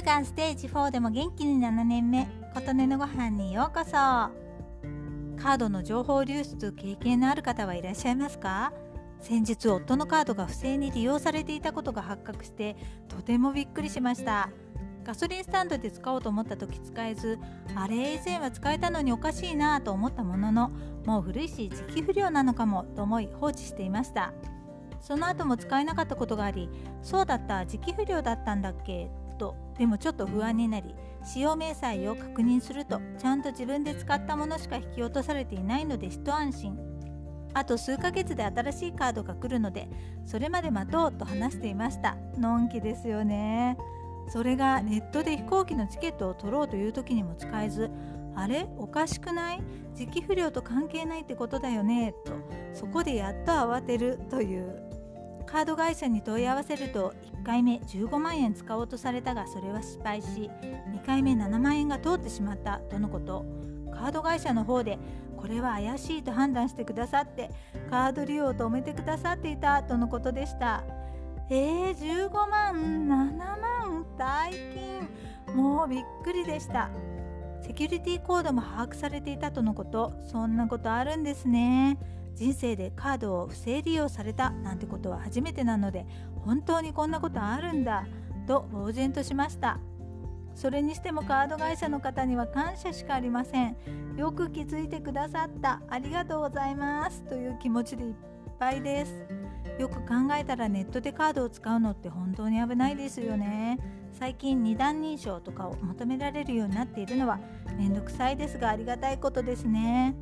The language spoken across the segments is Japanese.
乳がんステージ4でも元気に7年目琴音のご飯にようこそ。カードの情報流出経験のある方はいらっしゃいますか？先日夫のカードが不正に利用されていたことが発覚してとてもびっくりしました。ガソリンスタンドで使おうと思った時使えずあれ以前は使えたのにおかしいなと思ったもののもう古いし時期不良なのかもと思い放置していました。その後も使えなかったことがありそうだった時期不良だったんだっけでもちょっと不安になり使用明細を確認するとちゃんと自分で使ったものしか引き落とされていないので一安心。あと数ヶ月で新しいカードが来るのでそれまで待とうと話していました。のんきですよね。それがネットで飛行機のチケットを取ろうという時にも使えずあれ？おかしくない？時期不良と関係ないってことだよね？とそこでやっと慌てるという。カード会社に問い合わせると1回目15万円使おうとされたがそれは失敗し2回目7万円が通ってしまったとのこと。カード会社の方でこれは怪しいと判断してくださってカード利用を止めてくださっていたとのことでした。えー、15万7万大金。もうびっくりでした。セキュリティコードも把握されていたとのこと。そんなことあるんですね。人生でカードを不正利用されたなんてことは初めてなので本当にこんなことあるんだと呆然としました。それにしてもカード会社の方には感謝しかありません。よく気づいてくださった。ありがとうございます。という気持ちでいっぱいです。よく考えたらネットでカードを使うのって本当に危ないですよね。最近二段認証とかを求められるようになっているのはめんどくさいですがありがたいことですね。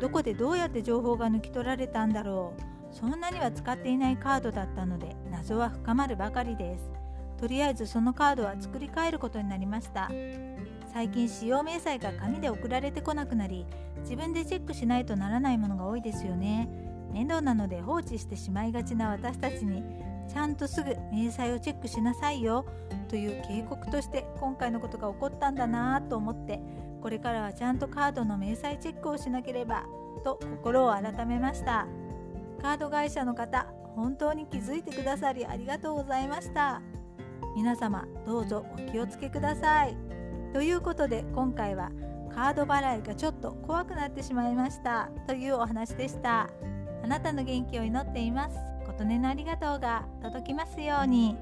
どこでどうやって情報が抜き取られたんだろう。そんなには使っていないカードだったので謎は深まるばかりです。とりあえずそのカードは作り変えることになりました。最近使用明細が紙で送られてこなくなり自分でチェックしないとならないものが多いですよね。面倒なので放置してしまいがちな私たちにちゃんとすぐ明細をチェックしなさいよ。という警告として今回のことが起こったんだなぁと思ってこれからはちゃんとカードの明細チェックをしなければと心を改めました。カード会社の方本当に気づいてくださりありがとうございました。皆様どうぞお気をつけください。ということで今回はカード払いがちょっと怖くなってしまいました。というお話でした。あなたの元気を祈っています。琴音のありがとうが届きますように。